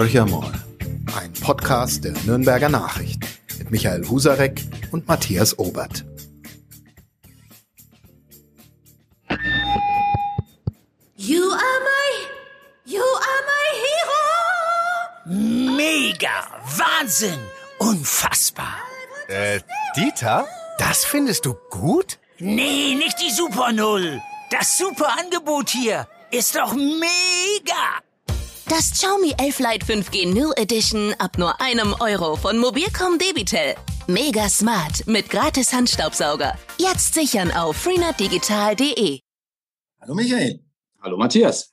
Mal, ein Podcast der Nürnberger Nachrichten mit Michael Husarek und Matthias Obert. You are my, you are my hero. Mega, Wahnsinn, unfassbar. Äh, Dieter, das findest du gut? Nee, nicht die Super Null. Das super Angebot hier ist doch mega. Das Xiaomi 11 Lite 5G New Edition ab nur einem Euro von Mobilcom Debitel. Mega smart mit gratis Handstaubsauger. Jetzt sichern auf freenetdigital.de. Hallo Michael. Hallo Matthias.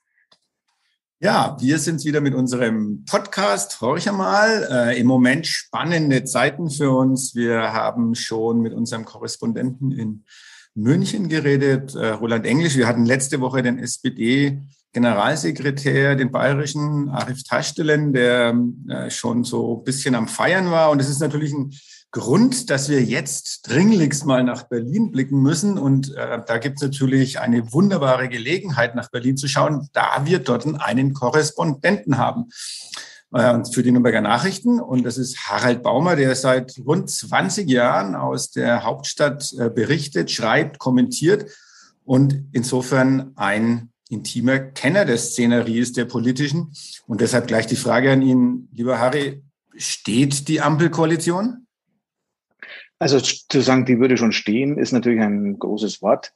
Ja, wir sind wieder mit unserem Podcast. Horch mal. Äh, Im Moment spannende Zeiten für uns. Wir haben schon mit unserem Korrespondenten in München geredet, äh, Roland Englisch. Wir hatten letzte Woche den SPD Generalsekretär, den bayerischen Arif Taschdelen, der äh, schon so ein bisschen am Feiern war. Und es ist natürlich ein Grund, dass wir jetzt dringlichst mal nach Berlin blicken müssen. Und äh, da gibt es natürlich eine wunderbare Gelegenheit, nach Berlin zu schauen, da wir dort einen Korrespondenten haben. Äh, für die Nürnberger Nachrichten. Und das ist Harald Baumer, der seit rund 20 Jahren aus der Hauptstadt äh, berichtet, schreibt, kommentiert und insofern ein intimer Kenner der Szenerie ist, der politischen. Und deshalb gleich die Frage an ihn, lieber Harry, steht die Ampelkoalition? Also zu sagen, die würde schon stehen, ist natürlich ein großes Wort.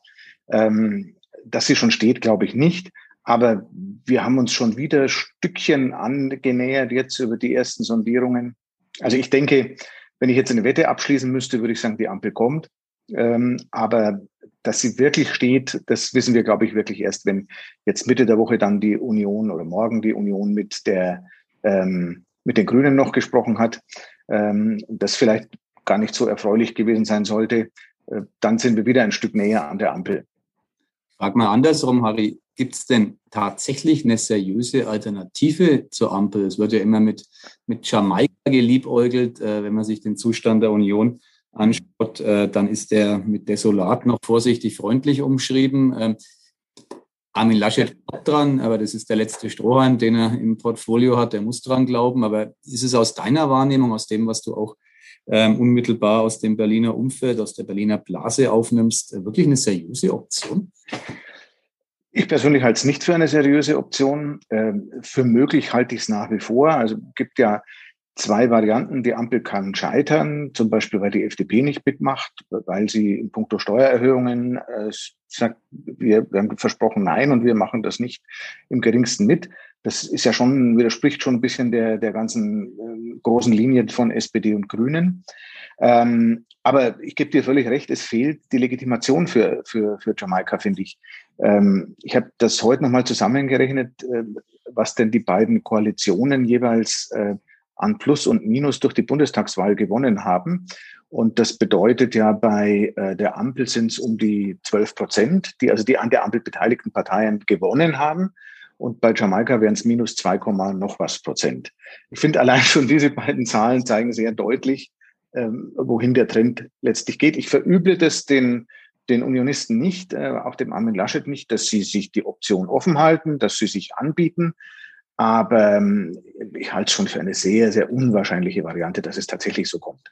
Ähm, dass sie schon steht, glaube ich nicht. Aber wir haben uns schon wieder Stückchen angenähert jetzt über die ersten Sondierungen. Also ich denke, wenn ich jetzt eine Wette abschließen müsste, würde ich sagen, die Ampel kommt. Ähm, aber dass sie wirklich steht, das wissen wir, glaube ich, wirklich erst, wenn jetzt Mitte der Woche dann die Union oder morgen die Union mit der ähm, mit den Grünen noch gesprochen hat. Ähm, das vielleicht gar nicht so erfreulich gewesen sein sollte. Äh, dann sind wir wieder ein Stück näher an der Ampel. Frag mal andersrum, Harry. Gibt es denn tatsächlich eine seriöse Alternative zur Ampel? Es wird ja immer mit, mit Jamaika geliebäugelt, äh, wenn man sich den Zustand der Union anschaut, äh, dann ist der mit Desolat noch vorsichtig freundlich umschrieben. Ähm, Armin Laschet hat dran, aber das ist der letzte Strohhalm, den er im Portfolio hat. Der muss dran glauben. Aber ist es aus deiner Wahrnehmung, aus dem, was du auch ähm, unmittelbar aus dem Berliner Umfeld, aus der Berliner Blase aufnimmst, wirklich eine seriöse Option? Ich persönlich halte es nicht für eine seriöse Option. Ähm, für möglich halte ich es nach wie vor. Also gibt ja zwei Varianten. Die Ampel kann scheitern, zum Beispiel, weil die FDP nicht mitmacht, weil sie in puncto Steuererhöhungen äh, sagt, wir, wir haben versprochen Nein und wir machen das nicht im geringsten mit. Das ist ja schon, widerspricht schon ein bisschen der, der ganzen äh, großen Linie von SPD und Grünen. Ähm, aber ich gebe dir völlig recht, es fehlt die Legitimation für, für, für Jamaika, finde ich. Ähm, ich habe das heute nochmal zusammengerechnet, äh, was denn die beiden Koalitionen jeweils äh, an Plus und Minus durch die Bundestagswahl gewonnen haben. Und das bedeutet ja, bei äh, der Ampel sind es um die 12 Prozent, die also die an der Ampel beteiligten Parteien gewonnen haben. Und bei Jamaika wären es minus 2, noch was Prozent. Ich finde allein schon diese beiden Zahlen zeigen sehr deutlich, ähm, wohin der Trend letztlich geht. Ich verüble das den, den Unionisten nicht, äh, auch dem Armin Laschet nicht, dass sie sich die Option offen halten, dass sie sich anbieten. Aber ähm, ich halte es schon für eine sehr, sehr unwahrscheinliche Variante, dass es tatsächlich so kommt.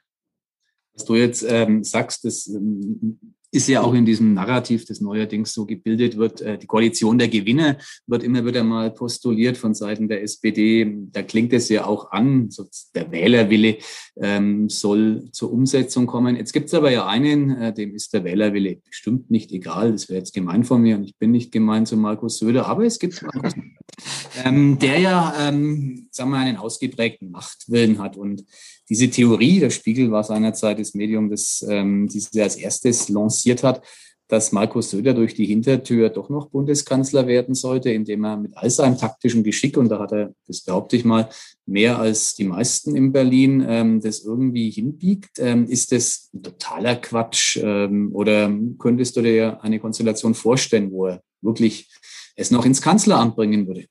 Was du jetzt ähm, sagst, das ähm, ist ja auch in diesem Narrativ, das neuerdings so gebildet wird. Äh, die Koalition der Gewinne wird immer wieder mal postuliert von Seiten der SPD. Da klingt es ja auch an, so der Wählerwille ähm, soll zur Umsetzung kommen. Jetzt gibt es aber ja einen, äh, dem ist der Wählerwille bestimmt nicht egal. Das wäre jetzt gemein von mir und ich bin nicht gemein zu Markus Söder, aber es gibt Markus, ähm, der ja, ähm, sagen wir, einen ausgeprägten Machtwillen hat und diese Theorie, der Spiegel war seinerzeit das Medium, das ähm, diese als erstes lanciert hat, dass Markus Söder durch die Hintertür doch noch Bundeskanzler werden sollte, indem er mit all seinem taktischen Geschick, und da hat er, das behaupte ich mal, mehr als die meisten in Berlin, ähm, das irgendwie hinbiegt. Ähm, ist das totaler Quatsch? Ähm, oder könntest du dir eine Konstellation vorstellen, wo er wirklich es noch ins Kanzleramt bringen würde?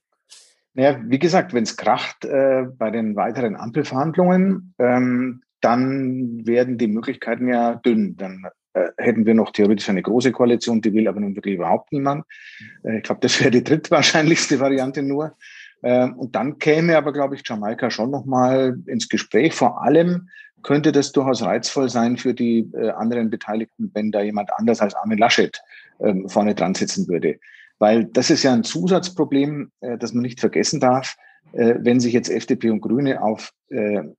Naja, wie gesagt, wenn es kracht äh, bei den weiteren Ampelverhandlungen, ähm, dann werden die Möglichkeiten ja dünn. Dann äh, hätten wir noch theoretisch eine große Koalition, die will aber nun wirklich überhaupt niemand. Äh, ich glaube, das wäre die drittwahrscheinlichste Variante nur. Ähm, und dann käme aber, glaube ich, Jamaika schon nochmal ins Gespräch. Vor allem könnte das durchaus reizvoll sein für die äh, anderen Beteiligten, wenn da jemand anders als Armin Laschet ähm, vorne dran sitzen würde. Weil das ist ja ein Zusatzproblem, äh, das man nicht vergessen darf. Äh, wenn sich jetzt FDP und Grüne auf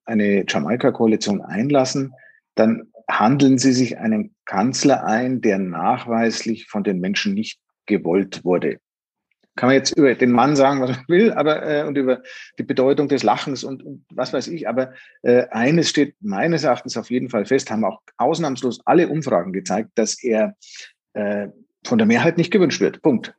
eine Jamaika-Koalition einlassen, dann handeln sie sich einen Kanzler ein, der nachweislich von den Menschen nicht gewollt wurde kann man jetzt über den Mann sagen, was man will, aber äh, und über die Bedeutung des Lachens und, und was weiß ich. Aber äh, eines steht meines Erachtens auf jeden Fall fest, haben auch ausnahmslos alle Umfragen gezeigt, dass er äh, von der Mehrheit nicht gewünscht wird. Punkt.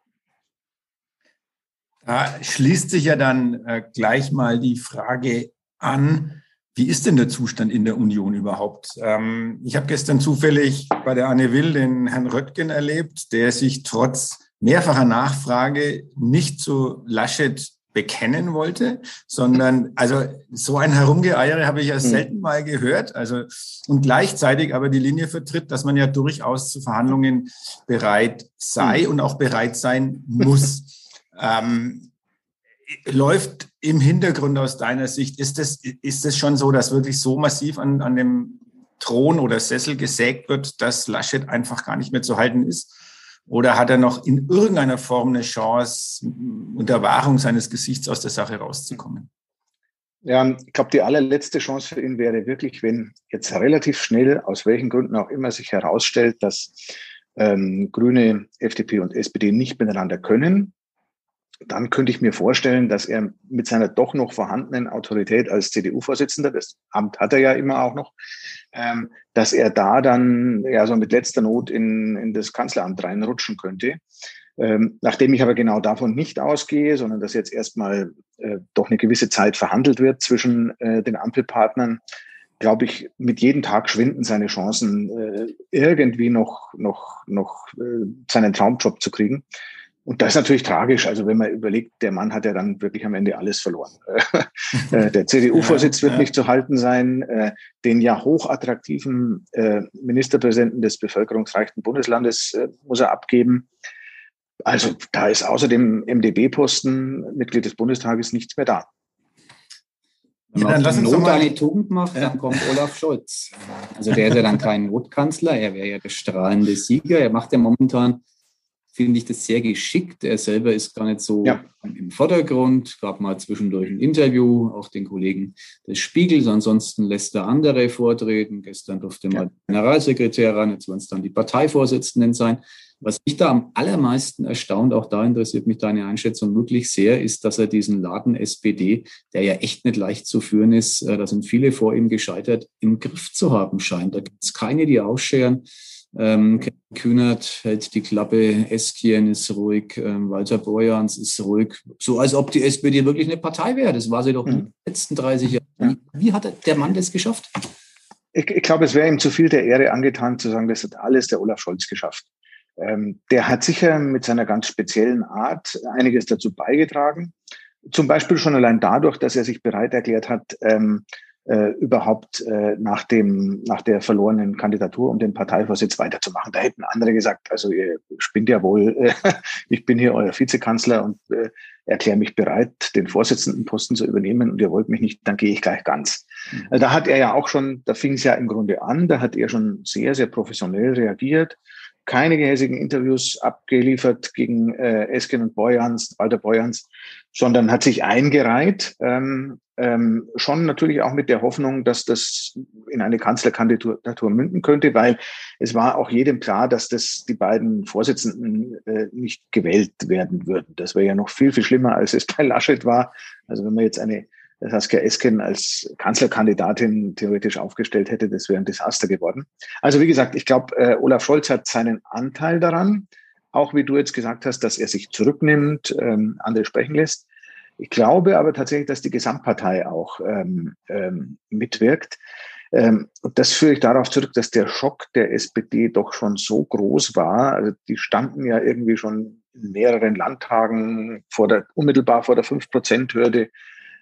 Da schließt sich ja dann äh, gleich mal die Frage an, wie ist denn der Zustand in der Union überhaupt? Ähm, ich habe gestern zufällig bei der Anne Will den Herrn Röttgen erlebt, der sich trotz mehrfacher Nachfrage nicht zu Laschet bekennen wollte, sondern also so ein Herumgeeiere habe ich ja hm. selten mal gehört. Also und gleichzeitig aber die Linie vertritt, dass man ja durchaus zu Verhandlungen bereit sei hm. und auch bereit sein muss. Ähm, läuft im Hintergrund aus deiner Sicht, ist es ist es schon so, dass wirklich so massiv an, an dem Thron oder Sessel gesägt wird, dass Laschet einfach gar nicht mehr zu halten ist? Oder hat er noch in irgendeiner Form eine Chance, unter Wahrung seines Gesichts aus der Sache rauszukommen? Ja, ich glaube, die allerletzte Chance für ihn wäre wirklich, wenn jetzt relativ schnell, aus welchen Gründen auch immer, sich herausstellt, dass ähm, Grüne, FDP und SPD nicht miteinander können, dann könnte ich mir vorstellen, dass er mit seiner doch noch vorhandenen Autorität als CDU-Vorsitzender, das Amt hat er ja immer auch noch, ähm, dass er da dann ja so mit letzter Not in, in das Kanzleramt reinrutschen könnte. Ähm, nachdem ich aber genau davon nicht ausgehe, sondern dass jetzt erstmal äh, doch eine gewisse Zeit verhandelt wird zwischen äh, den Ampelpartnern, glaube ich, mit jedem Tag schwinden seine Chancen, äh, irgendwie noch, noch, noch äh, seinen Traumjob zu kriegen. Und das ist natürlich tragisch. Also wenn man überlegt, der Mann hat ja dann wirklich am Ende alles verloren. Äh, der CDU-Vorsitz wird nicht zu halten sein. Äh, den ja hochattraktiven äh, Ministerpräsidenten des bevölkerungsreichsten Bundeslandes muss er abgeben. Also da ist außer dem MdB-Posten Mitglied des Bundestages nichts mehr da. Wenn man ja, dann Not eine Tugend macht, dann kommt Olaf Scholz. Also der ist ja dann kein Notkanzler, er wäre ja der strahlende Sieger. Er macht ja momentan finde ich das sehr geschickt. Er selber ist gar nicht so ja. im Vordergrund, gab mal zwischendurch ein Interview, auch den Kollegen des Spiegels. Ansonsten lässt er andere vortreten. Gestern durfte ja. mal Generalsekretär ran, jetzt werden es dann die Parteivorsitzenden sein. Was mich da am allermeisten erstaunt, auch da interessiert mich deine Einschätzung wirklich sehr, ist, dass er diesen Laden SPD, der ja echt nicht leicht zu führen ist, äh, da sind viele vor ihm gescheitert, im Griff zu haben scheint. Da gibt es keine, die ausscheren. Ähm, Kühnert hält die Klappe, Eskien ist ruhig, ähm, Walter Borjans ist ruhig. So als ob die SPD wirklich eine Partei wäre. Das war sie doch in den letzten 30 Jahren. Wie, wie hat der Mann das geschafft? Ich, ich glaube, es wäre ihm zu viel der Ehre angetan, zu sagen, das hat alles der Olaf Scholz geschafft. Ähm, der hat sicher mit seiner ganz speziellen Art einiges dazu beigetragen. Zum Beispiel schon allein dadurch, dass er sich bereit erklärt hat, ähm, äh, überhaupt äh, nach dem nach der verlorenen Kandidatur um den Parteivorsitz weiterzumachen. Da hätten andere gesagt, also ihr spinnt ja wohl, äh, ich bin hier euer Vizekanzler und äh, erkläre mich bereit, den Vorsitzendenposten zu übernehmen und ihr wollt mich nicht, dann gehe ich gleich ganz. Mhm. Also da hat er ja auch schon, da fing es ja im Grunde an, da hat er schon sehr, sehr professionell reagiert, keine gehässigen Interviews abgeliefert gegen äh, Esken und Boyans, Walter Boyans, sondern hat sich eingereiht, ähm, ähm, schon natürlich auch mit der Hoffnung, dass das in eine Kanzlerkandidatur münden könnte, weil es war auch jedem klar, dass das die beiden Vorsitzenden äh, nicht gewählt werden würden. Das wäre ja noch viel, viel schlimmer, als es bei Laschet war. Also wenn man jetzt eine Saskia Esken als Kanzlerkandidatin theoretisch aufgestellt hätte, das wäre ein Desaster geworden. Also wie gesagt, ich glaube, äh, Olaf Scholz hat seinen Anteil daran, auch wie du jetzt gesagt hast, dass er sich zurücknimmt, ähm, andere sprechen lässt. Ich glaube aber tatsächlich, dass die Gesamtpartei auch ähm, ähm, mitwirkt. Ähm, und das führe ich darauf zurück, dass der Schock der SPD doch schon so groß war. Also die standen ja irgendwie schon in mehreren Landtagen vor der, unmittelbar vor der 5-Prozent-Hürde.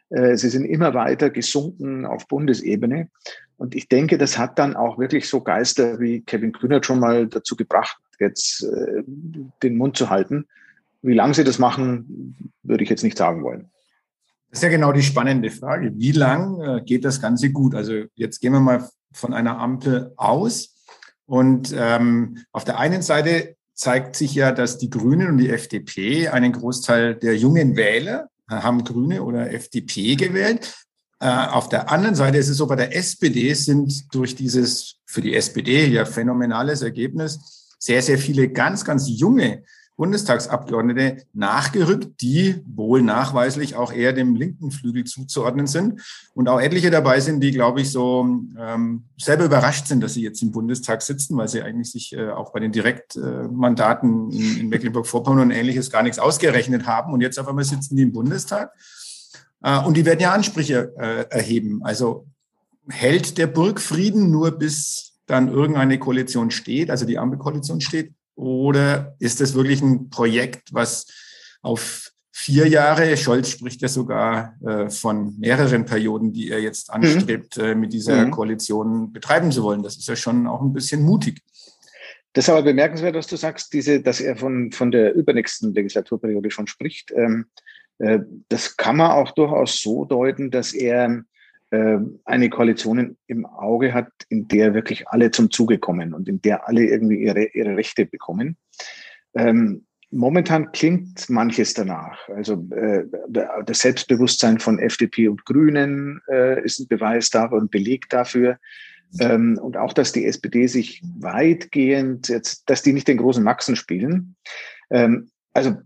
Äh, sie sind immer weiter gesunken auf Bundesebene. Und ich denke, das hat dann auch wirklich so Geister wie Kevin Kühnert schon mal dazu gebracht, jetzt äh, den Mund zu halten wie lange sie das machen, würde ich jetzt nicht sagen wollen. Das ist ja genau die spannende Frage. Wie lang äh, geht das Ganze gut? Also jetzt gehen wir mal von einer Ampel aus. Und ähm, auf der einen Seite zeigt sich ja, dass die Grünen und die FDP einen Großteil der jungen Wähler äh, haben Grüne oder FDP gewählt. Äh, auf der anderen Seite ist es so, bei der SPD sind durch dieses für die SPD ja phänomenales Ergebnis sehr, sehr viele ganz, ganz junge Bundestagsabgeordnete nachgerückt, die wohl nachweislich auch eher dem linken Flügel zuzuordnen sind. Und auch etliche dabei sind, die, glaube ich, so ähm, selber überrascht sind, dass sie jetzt im Bundestag sitzen, weil sie eigentlich sich äh, auch bei den Direktmandaten in, in Mecklenburg-Vorpommern und ähnliches gar nichts ausgerechnet haben. Und jetzt auf einmal sitzen die im Bundestag. Äh, und die werden ja Ansprüche äh, erheben. Also hält der Burgfrieden nur bis dann irgendeine Koalition steht, also die Ampelkoalition steht, oder ist das wirklich ein Projekt, was auf vier Jahre, Scholz spricht ja sogar äh, von mehreren Perioden, die er jetzt mhm. anstrebt, mhm. äh, mit dieser mhm. Koalition betreiben zu wollen. Das ist ja schon auch ein bisschen mutig. Das ist aber bemerkenswert, was du sagst, diese, dass er von, von der übernächsten Legislaturperiode schon spricht. Ähm, äh, das kann man auch durchaus so deuten, dass er eine Koalition im Auge hat, in der wirklich alle zum Zuge kommen und in der alle irgendwie ihre, ihre Rechte bekommen. Ähm, momentan klingt manches danach. Also äh, das Selbstbewusstsein von FDP und Grünen äh, ist ein Beweis dafür und Beleg dafür. Ähm, und auch, dass die SPD sich weitgehend jetzt, dass die nicht den großen Maxen spielen. Ähm, also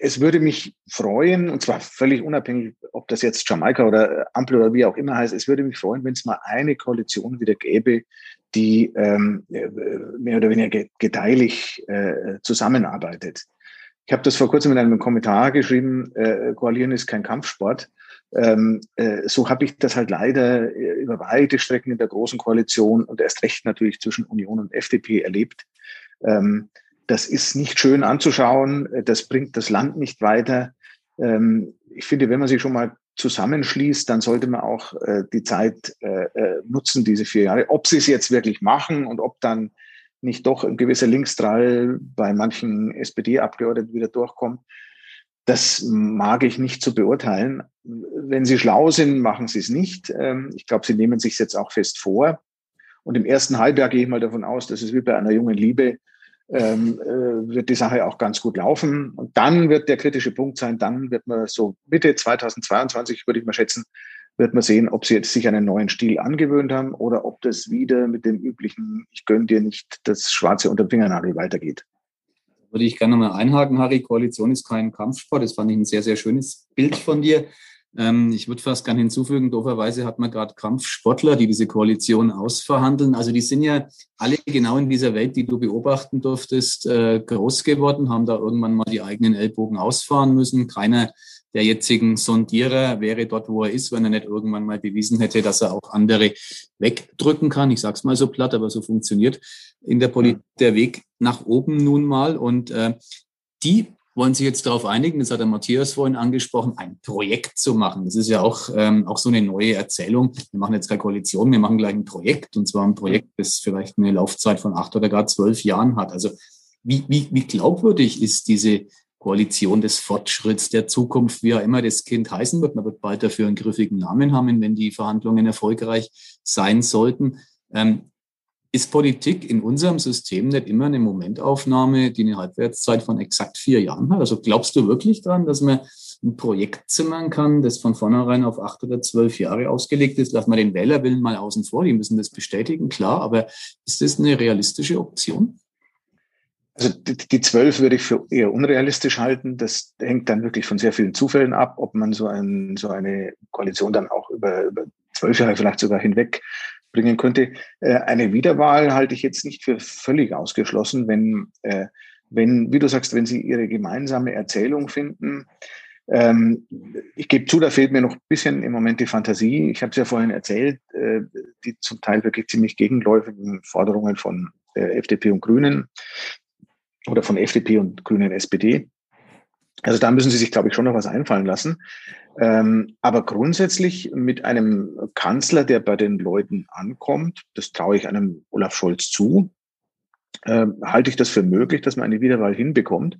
es würde mich freuen, und zwar völlig unabhängig, ob das jetzt Jamaika oder Ampel oder wie auch immer heißt, es würde mich freuen, wenn es mal eine Koalition wieder gäbe, die ähm, mehr oder weniger gedeihlich äh, zusammenarbeitet. Ich habe das vor kurzem in einem Kommentar geschrieben, äh, Koalieren ist kein Kampfsport. Ähm, äh, so habe ich das halt leider äh, über weite Strecken in der Großen Koalition und erst recht natürlich zwischen Union und FDP erlebt. Ähm, das ist nicht schön anzuschauen. Das bringt das Land nicht weiter. Ähm, ich finde, wenn man sich schon mal zusammenschließt, dann sollte man auch äh, die Zeit äh, äh, nutzen, diese vier Jahre. Ob sie es jetzt wirklich machen und ob dann nicht doch ein gewisser Linksdrall bei manchen SPD-Abgeordneten wieder durchkommt, das mag ich nicht zu beurteilen. Wenn sie schlau sind, machen sie es nicht. Ähm, ich glaube, sie nehmen sich jetzt auch fest vor. Und im ersten Halbjahr gehe ich mal davon aus, dass es wie bei einer jungen Liebe ähm, äh, wird die Sache auch ganz gut laufen. Und dann wird der kritische Punkt sein, dann wird man so Mitte 2022, würde ich mal schätzen, wird man sehen, ob sie jetzt sich einen neuen Stil angewöhnt haben oder ob das wieder mit dem üblichen, ich gönne dir nicht das Schwarze unter dem Fingernagel weitergeht. Würde ich gerne mal einhaken, Harry. Koalition ist kein Kampfsport. Das fand ich ein sehr, sehr schönes Bild von dir. Ähm, ich würde fast gerne hinzufügen, dooferweise hat man gerade Kampfsportler, die diese Koalition ausverhandeln. Also die sind ja alle genau in dieser Welt, die du beobachten durftest, äh, groß geworden, haben da irgendwann mal die eigenen Ellbogen ausfahren müssen. Keiner der jetzigen Sondierer wäre dort, wo er ist, wenn er nicht irgendwann mal bewiesen hätte, dass er auch andere wegdrücken kann. Ich sag's mal so platt, aber so funktioniert in der Politik der Weg nach oben nun mal. Und äh, die wollen sich jetzt darauf einigen, das hat der Matthias vorhin angesprochen, ein Projekt zu machen. Das ist ja auch, ähm, auch so eine neue Erzählung. Wir machen jetzt keine Koalition, wir machen gleich ein Projekt und zwar ein Projekt, das vielleicht eine Laufzeit von acht oder gar zwölf Jahren hat. Also wie, wie, wie glaubwürdig ist diese Koalition des Fortschritts der Zukunft, wie auch immer das Kind heißen wird. Man wird bald dafür einen griffigen Namen haben, wenn die Verhandlungen erfolgreich sein sollten. Ähm, ist Politik in unserem System nicht immer eine Momentaufnahme, die eine Halbwertszeit von exakt vier Jahren hat? Also glaubst du wirklich daran, dass man ein Projekt zimmern kann, das von vornherein auf acht oder zwölf Jahre ausgelegt ist? Lass mal den Wählerwillen mal außen vor, die müssen das bestätigen, klar, aber ist das eine realistische Option? Also die zwölf würde ich für eher unrealistisch halten. Das hängt dann wirklich von sehr vielen Zufällen ab, ob man so, ein, so eine Koalition dann auch über, über zwölf Jahre vielleicht sogar hinweg bringen könnte. Äh, eine Wiederwahl halte ich jetzt nicht für völlig ausgeschlossen, wenn, äh, wenn, wie du sagst, wenn sie ihre gemeinsame Erzählung finden. Ähm, ich gebe zu, da fehlt mir noch ein bisschen im Moment die Fantasie. Ich habe es ja vorhin erzählt, äh, die zum Teil wirklich ziemlich gegenläufigen Forderungen von FDP und Grünen oder von FDP und Grünen SPD. Also da müssen sie sich, glaube ich, schon noch was einfallen lassen. Ähm, aber grundsätzlich mit einem Kanzler, der bei den Leuten ankommt, das traue ich einem Olaf Scholz zu, äh, halte ich das für möglich, dass man eine Wiederwahl hinbekommt.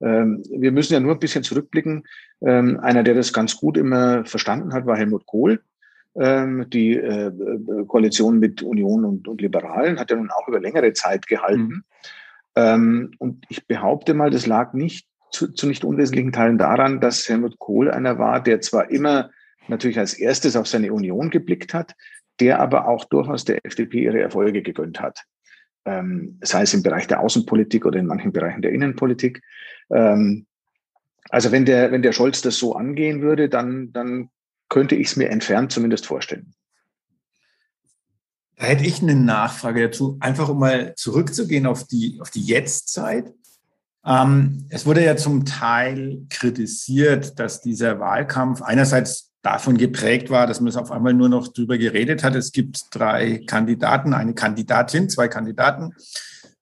Ähm, wir müssen ja nur ein bisschen zurückblicken. Ähm, einer, der das ganz gut immer verstanden hat, war Helmut Kohl. Ähm, die äh, äh, Koalition mit Union und, und, Liberalen hat ja nun auch über längere Zeit gehalten. Mhm. und ich behaupte mal, das lag nicht zu, zu nicht unwesentlichen Teilen daran, dass Helmut Kohl einer war, der zwar immer natürlich als erstes auf seine Union geblickt hat, der aber auch durchaus der FDP ihre Erfolge gegönnt hat. Ähm, sei es im Bereich der Außenpolitik oder in manchen Bereichen der Innenpolitik. Ähm, also wenn der, wenn der Scholz das so angehen würde, dann, dann könnte ich es mir entfernt zumindest vorstellen. Da hätte ich eine Nachfrage dazu, einfach um mal zurückzugehen auf die, auf die Jetztzeit. Ähm, es wurde ja zum Teil kritisiert, dass dieser Wahlkampf einerseits davon geprägt war, dass man es auf einmal nur noch drüber geredet hat. Es gibt drei Kandidaten, eine Kandidatin, zwei Kandidaten.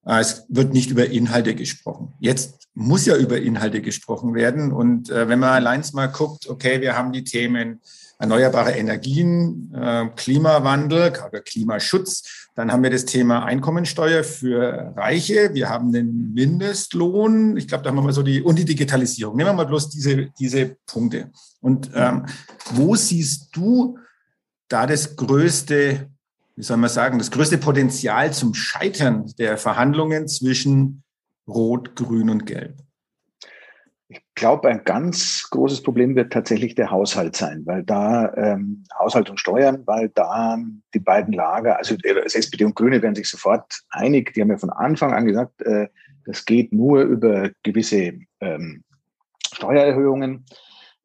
Äh, es wird nicht über Inhalte gesprochen. Jetzt muss ja über Inhalte gesprochen werden. Und äh, wenn man allein mal guckt, okay, wir haben die Themen erneuerbare Energien, äh, Klimawandel, Klimaschutz, dann haben wir das Thema Einkommensteuer für Reiche, wir haben den Mindestlohn, ich glaube, da haben wir mal so die, und die Digitalisierung. Nehmen wir mal bloß diese, diese Punkte. Und ähm, wo siehst du da das größte wie soll man sagen, das größte Potenzial zum Scheitern der Verhandlungen zwischen Rot, Grün und Gelb? Ich glaube, ein ganz großes Problem wird tatsächlich der Haushalt sein, weil da ähm, Haushalt und Steuern, weil da die beiden Lager, also SPD und Grüne werden sich sofort einig. Die haben ja von Anfang an gesagt, äh, das geht nur über gewisse ähm, Steuererhöhungen.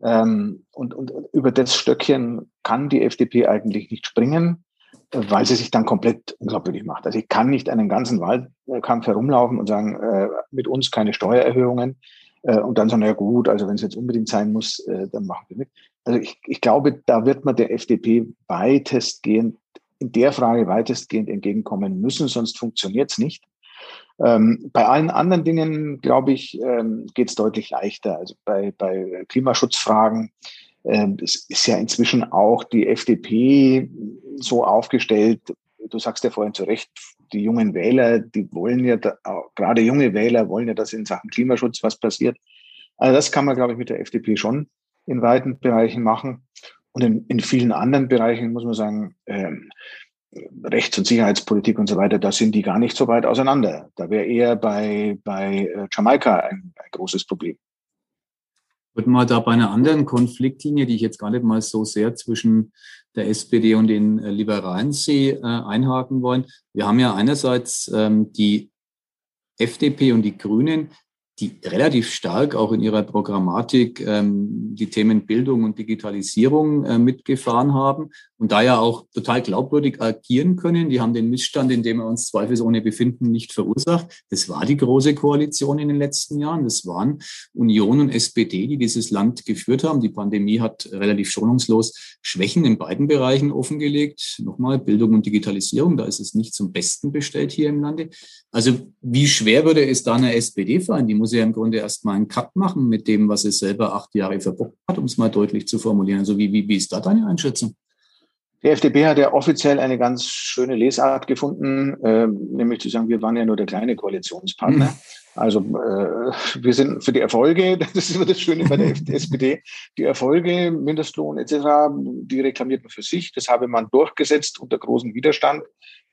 Ähm, und, und über das Stöckchen kann die FDP eigentlich nicht springen weil sie sich dann komplett unglaubwürdig macht. Also ich kann nicht einen ganzen Wahlkampf herumlaufen und sagen, äh, mit uns keine Steuererhöhungen äh, und dann sagen, ja gut, also wenn es jetzt unbedingt sein muss, äh, dann machen wir mit. Also ich, ich glaube, da wird man der FDP weitestgehend, in der Frage weitestgehend entgegenkommen müssen, sonst funktioniert es nicht. Ähm, bei allen anderen Dingen, glaube ich, ähm, geht es deutlich leichter. Also bei, bei Klimaschutzfragen ähm, ist ja inzwischen auch die FDP so aufgestellt, du sagst ja vorhin zu Recht, die jungen Wähler, die wollen ja, da, gerade junge Wähler wollen ja, dass in Sachen Klimaschutz was passiert. Also das kann man, glaube ich, mit der FDP schon in weiten Bereichen machen. Und in, in vielen anderen Bereichen muss man sagen, ähm, Rechts- und Sicherheitspolitik und so weiter, da sind die gar nicht so weit auseinander. Da wäre eher bei, bei äh, Jamaika ein, ein großes Problem würde mal da bei einer anderen Konfliktlinie, die ich jetzt gar nicht mal so sehr zwischen der SPD und den äh, Liberalen sehe, äh, einhaken wollen. Wir haben ja einerseits ähm, die FDP und die Grünen, die relativ stark auch in ihrer Programmatik ähm, die Themen Bildung und Digitalisierung äh, mitgefahren haben und da ja auch total glaubwürdig agieren können. Die haben den Missstand, in dem wir uns zweifelsohne befinden, nicht verursacht. Das war die große Koalition in den letzten Jahren. Das waren Union und SPD, die dieses Land geführt haben. Die Pandemie hat relativ schonungslos Schwächen in beiden Bereichen offengelegt. Nochmal Bildung und Digitalisierung, da ist es nicht zum Besten bestellt hier im Lande. Also wie schwer würde es da einer SPD fallen? Die muss ja im Grunde erstmal einen Cut machen mit dem, was es selber acht Jahre verbockt hat, um es mal deutlich zu formulieren. Also wie, wie, wie ist da deine Einschätzung? Die FDP hat ja offiziell eine ganz schöne Lesart gefunden, äh, nämlich zu sagen, wir waren ja nur der kleine Koalitionspartner. Mhm. Also äh, wir sind für die Erfolge, das ist immer das Schöne bei der SPD, die Erfolge, Mindestlohn etc., die reklamiert man für sich. Das habe man durchgesetzt unter großem Widerstand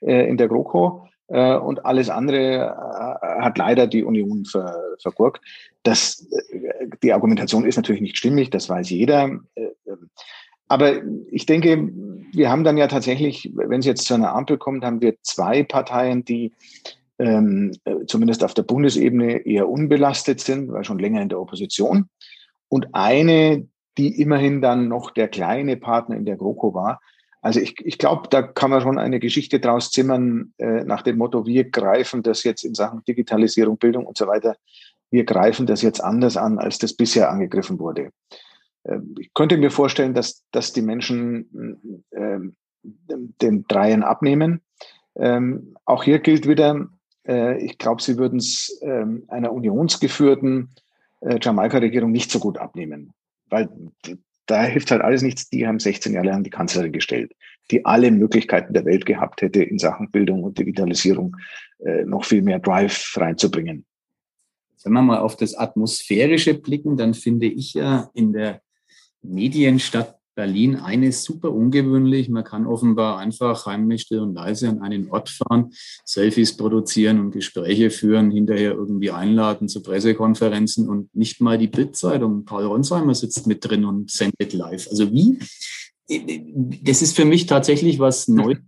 äh, in der GroKo. Äh, und alles andere äh, hat leider die Union ver, vergurkt. Das, äh, die Argumentation ist natürlich nicht stimmig, das weiß jeder. Aber ich denke, wir haben dann ja tatsächlich, wenn es jetzt zu einer Ampel kommt, haben wir zwei Parteien, die ähm, zumindest auf der Bundesebene eher unbelastet sind, weil schon länger in der Opposition. Und eine, die immerhin dann noch der kleine Partner in der GroKo war, also ich, ich glaube, da kann man schon eine Geschichte draus zimmern äh, nach dem Motto, wir greifen das jetzt in Sachen Digitalisierung, Bildung und so weiter, wir greifen das jetzt anders an, als das bisher angegriffen wurde. Äh, ich könnte mir vorstellen, dass, dass die Menschen äh, den Dreien abnehmen. Ähm, auch hier gilt wieder, äh, ich glaube, sie würden es äh, einer unionsgeführten äh, Jamaika-Regierung nicht so gut abnehmen, weil da hilft halt alles nichts. Die haben 16 Jahre lang die Kanzlerin gestellt, die alle Möglichkeiten der Welt gehabt hätte, in Sachen Bildung und Digitalisierung äh, noch viel mehr Drive reinzubringen. wenn wir mal auf das Atmosphärische blicken, dann finde ich ja in der Medienstadt Berlin eines super ungewöhnlich. Man kann offenbar einfach heimlich still und leise an einen Ort fahren, Selfies produzieren und Gespräche führen, hinterher irgendwie einladen zu Pressekonferenzen und nicht mal die Bildzeitung. Paul Ronsheimer sitzt mit drin und sendet live. Also wie? Das ist für mich tatsächlich was Neues,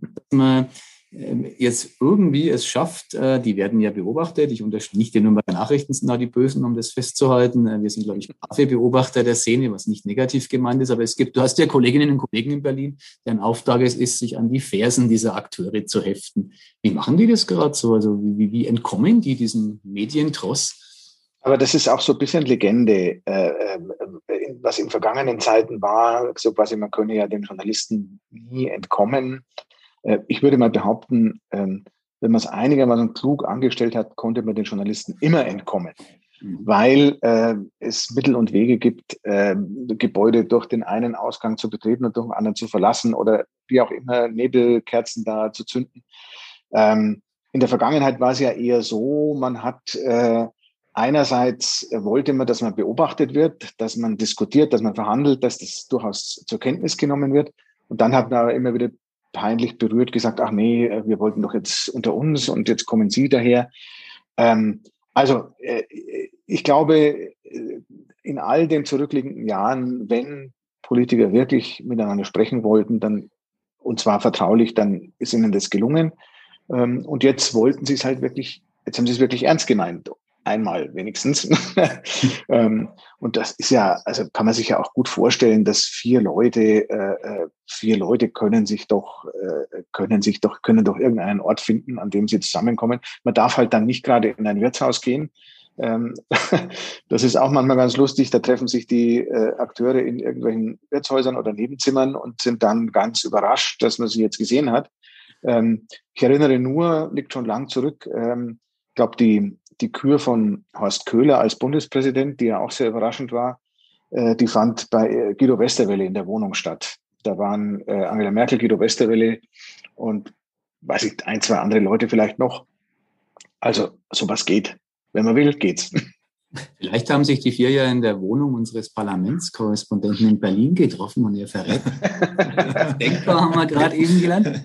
jetzt irgendwie es schafft, äh, die werden ja beobachtet. Ich unterstütze nicht die Nürnberger Nachrichten sind da die Bösen, um das festzuhalten. Äh, wir sind, glaube ich, brave der Szene, was nicht negativ gemeint ist. Aber es gibt, du hast ja Kolleginnen und Kollegen in Berlin, deren Auftrag es ist, sich an die Fersen dieser Akteure zu heften. Wie machen die das gerade so? Also wie, wie entkommen die diesem Medientross? Aber das ist auch so ein bisschen Legende, äh, was in vergangenen Zeiten war. So quasi, man könne ja den Journalisten nie entkommen. Äh, ich würde mal behaupten, ähm, wenn man es einigermaßen klug angestellt hat, konnte man den Journalisten immer entkommen, mhm. weil äh, es Mittel und Wege gibt, äh, Gebäude durch den einen Ausgang zu betreten und durch den anderen zu verlassen oder wie auch immer Nebelkerzen da zu zünden. Ähm, in der Vergangenheit war es ja eher so, man hat äh, einerseits wollte man, dass man beobachtet wird, dass man diskutiert, dass man verhandelt, dass das durchaus zur Kenntnis genommen wird. Und dann hat man immer wieder peinlich berührt gesagt, ach nee, äh, wir wollten doch jetzt unter uns und jetzt kommen Sie daher. Ähm, also äh, ich glaube, äh, in all den zurückliegenden Jahren, wenn Politiker wirklich miteinander sprechen wollten, dann und zwar vertraulich, dann ist ihnen das gelungen. Ähm, und jetzt wollten sie es halt wirklich, jetzt haben sie es wirklich ernst gemeint einmal wenigstens. ähm, und das ist ja, also kann man sich ja auch gut vorstellen, dass vier Leute, äh, äh, vier Leute können sich doch, äh, können sich doch, können doch irgendeinen Ort finden, an dem sie zusammenkommen. Man darf halt dann nicht gerade in ein Wirtshaus gehen. Ähm, das ist auch manchmal ganz lustig. Da treffen sich die äh, Akteure in irgendwelchen Wirtshäusern oder Nebenzimmern und sind dann ganz überrascht, dass man sie jetzt gesehen hat. Ähm, ich erinnere nur, liegt schon lang zurück, ähm, ich glaube, die die Kür von Horst Köhler als Bundespräsident, die ja auch sehr überraschend war, äh, die fand bei äh, Guido Westerwelle in der Wohnung statt. Da waren äh, Angela Merkel, Guido Westerwelle und weiß ich, ein, zwei andere Leute vielleicht noch. Also sowas geht. Wenn man will, geht's. Vielleicht haben sich die vier ja in der Wohnung unseres Parlamentskorrespondenten in Berlin getroffen und ihr verrät. Denkbar haben wir gerade eben gelernt.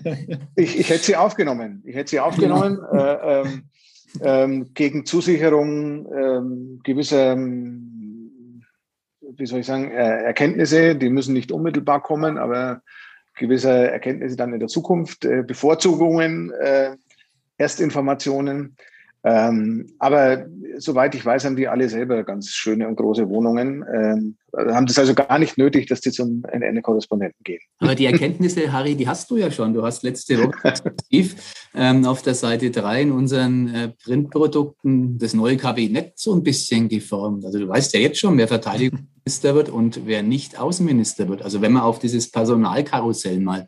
Ich, ich hätte sie aufgenommen. Ich hätte sie aufgenommen. Äh, ähm, ähm, gegen Zusicherung ähm, gewisser, ähm, wie soll ich sagen, äh, Erkenntnisse, die müssen nicht unmittelbar kommen, aber gewisse Erkenntnisse dann in der Zukunft, äh, Bevorzugungen, äh, Erstinformationen. Ähm, aber soweit ich weiß, haben die alle selber ganz schöne und große Wohnungen. Ähm, haben das also gar nicht nötig, dass die zum NN-Korrespondenten gehen. Aber die Erkenntnisse, Harry, die hast du ja schon. Du hast letzte Woche ähm, auf der Seite 3 in unseren äh, Printprodukten das neue Kabinett so ein bisschen geformt. Also du weißt ja jetzt schon, wer Verteidigungsminister wird und wer nicht Außenminister wird. Also wenn man auf dieses Personalkarussell mal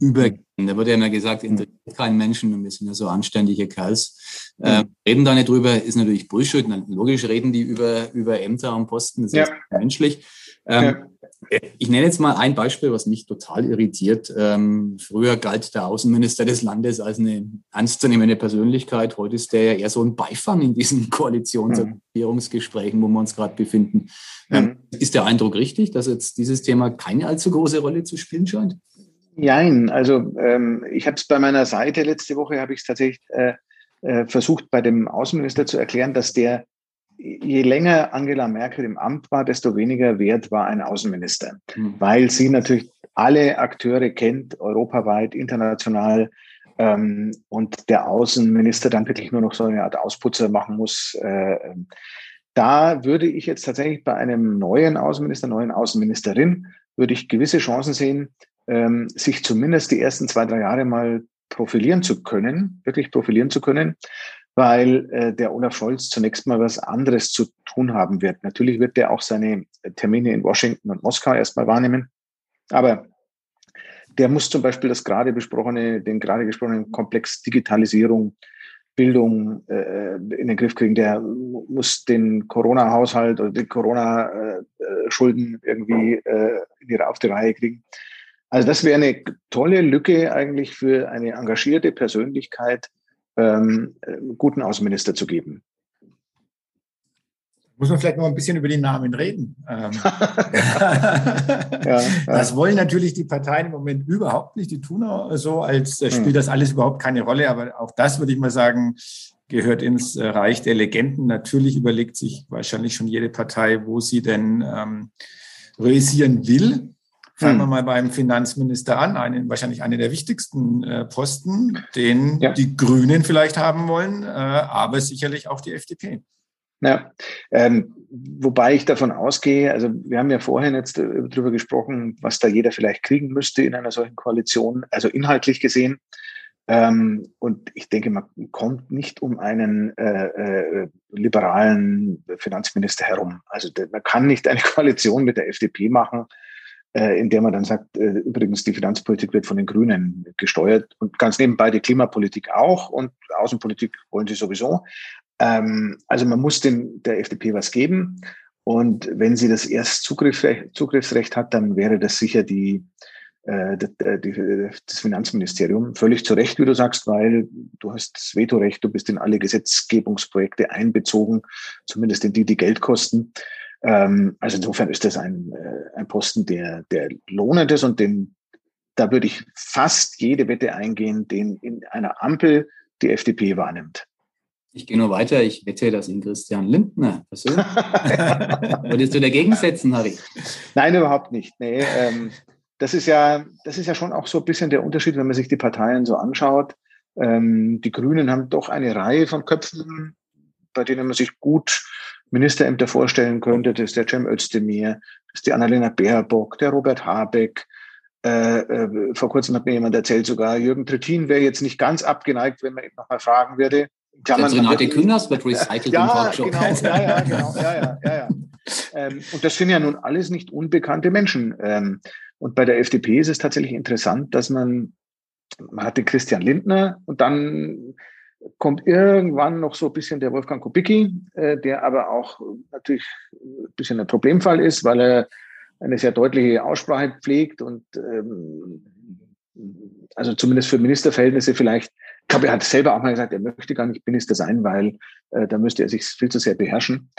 übergehen. Da wird ja immer gesagt, interessiert keinen Menschen und wir sind ja so anständige Kerls. Mhm. Äh, reden da nicht drüber, ist natürlich Bullshit. Logisch reden die über, über Ämter und Posten, das ist ja. menschlich. Ähm, ja. Ich nenne jetzt mal ein Beispiel, was mich total irritiert. Ähm, früher galt der Außenminister des Landes als eine ernstzunehmende Persönlichkeit. Heute ist der ja eher so ein Beifang in diesen Koalitions- und mhm. Regierungsgesprächen, wo wir uns gerade befinden. Ähm, mhm. Ist der Eindruck richtig, dass jetzt dieses Thema keine allzu große Rolle zu spielen scheint? Nein, also ähm, ich habe es bei meiner Seite letzte Woche, habe ich es tatsächlich äh, äh, versucht, bei dem Außenminister zu erklären, dass der, je länger Angela Merkel im Amt war, desto weniger wert war ein Außenminister, mhm. weil sie natürlich alle Akteure kennt, europaweit, international, ähm, und der Außenminister dann wirklich nur noch so eine Art Ausputzer machen muss. Äh, ähm, da würde ich jetzt tatsächlich bei einem neuen Außenminister, neuen Außenministerin, würde ich gewisse Chancen sehen, ähm, sich zumindest die ersten zwei, drei Jahre mal profilieren zu können, wirklich profilieren zu können, weil äh, der Olaf Scholz zunächst mal was anderes zu tun haben wird. Natürlich wird der auch seine Termine in Washington und Moskau erstmal wahrnehmen, aber der muss zum Beispiel das gerade besprochene, den gerade gesprochenen Komplex Digitalisierung, Bildung äh, in den Griff kriegen. Der muss den Corona-Haushalt oder die Corona-Schulden äh, irgendwie äh, auf die Reihe kriegen. Also das wäre eine tolle Lücke eigentlich für eine engagierte Persönlichkeit, ähm, guten Außenminister zu geben. Muss man vielleicht noch ein bisschen über die Namen reden. Ähm, ja, das wollen natürlich die Parteien im Moment überhaupt nicht. Die tun so, als äh, spielt hm. das alles überhaupt keine Rolle. Aber auch das würde ich mal sagen, gehört ins äh, Reich der Legenden. Natürlich überlegt sich wahrscheinlich schon jede Partei, wo sie denn ähm, realisieren will. Fangen wir hm. mal beim Finanzminister an, einen, wahrscheinlich einen der wichtigsten äh, Posten, den ja. die Grünen vielleicht haben wollen, äh, aber sicherlich auch die FDP. Ja, ähm, wobei ich davon ausgehe, also wir haben ja vorhin jetzt äh, darüber gesprochen, was da jeder vielleicht kriegen müsste in einer solchen Koalition, also inhaltlich gesehen. Ähm, und ich denke, man kommt nicht um einen äh, äh, liberalen Finanzminister herum. Also man kann nicht eine Koalition mit der FDP machen, in der man dann sagt, äh, übrigens, die Finanzpolitik wird von den Grünen gesteuert und ganz nebenbei die Klimapolitik auch und Außenpolitik wollen sie sowieso. Ähm, also man muss den, der FDP was geben. Und wenn sie das erst Zugriffsrecht, hat, dann wäre das sicher äh, die, das Finanzministerium. Völlig zu Recht, wie du sagst, weil du hast das Vetorecht, du bist in alle Gesetzgebungsprojekte einbezogen, zumindest in die, die Geld kosten. Ähm, also insofern ist das ein, äh, ein Posten, der, der lohnend ist und den, da würde ich fast jede Wette eingehen, den in einer Ampel die FDP wahrnimmt. Ich gehe nur weiter. Ich wette, dass ihn Christian Lindner persönlich. Würdest du dagegen setzen, Harry? Nein, überhaupt nicht. Nee, ähm, das ist ja, das ist ja schon auch so ein bisschen der Unterschied, wenn man sich die Parteien so anschaut. Ähm, die Grünen haben doch eine Reihe von Köpfen, bei denen man sich gut Ministerämter vorstellen könnte. Das ist der Cem Özdemir, das ist die Annalena Baerbock, der Robert Habeck. Äh, äh, vor kurzem hat mir jemand erzählt, sogar Jürgen Trittin wäre jetzt nicht ganz abgeneigt, wenn man ihn nochmal fragen würde. Klammern, Renate Kühners wird recycelt ja, im Talkshow. Genau, ja, ja, genau, ja, ja, ja, ja. Ähm, und das sind ja nun alles nicht unbekannte Menschen. Ähm, und bei der FDP ist es tatsächlich interessant, dass man, man hatte Christian Lindner und dann kommt irgendwann noch so ein bisschen der Wolfgang Kubicki, äh, der aber auch natürlich ein bisschen ein Problemfall ist, weil er eine sehr deutliche Aussprache pflegt und ähm, also zumindest für Ministerverhältnisse vielleicht ich glaube, er hat selber auch mal gesagt, er möchte gar nicht Minister sein, weil äh, da müsste er sich viel zu sehr beherrschen.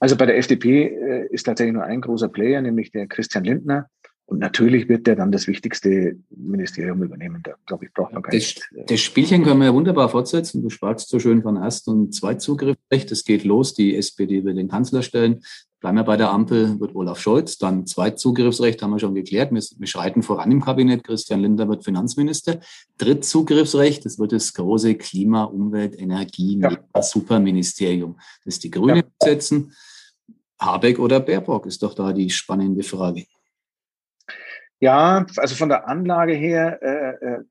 Also bei der FDP äh, ist tatsächlich nur ein großer Player, nämlich der Christian Lindner. Und natürlich wird der dann das wichtigste Ministerium übernehmen. Da, glaube ich, braucht man gar nicht. Das, das Spielchen können wir ja wunderbar fortsetzen. Du sprachst so schön von Erst- und Zweitzugriffsrecht. Es geht los. Die SPD will den Kanzler stellen. Bleiben wir bei der Ampel, wird Olaf Scholz. Dann Zweitzugriffsrecht haben wir schon geklärt. Wir, wir schreiten voran im Kabinett. Christian Lindner wird Finanzminister. Drittzugriffsrecht, das wird das große Klima, Umwelt, Energie, ja. Superministerium, das die Grünen ja. setzen. Habeck oder Baerbock ist doch da die spannende Frage. Ja, also von der Anlage her, äh, äh,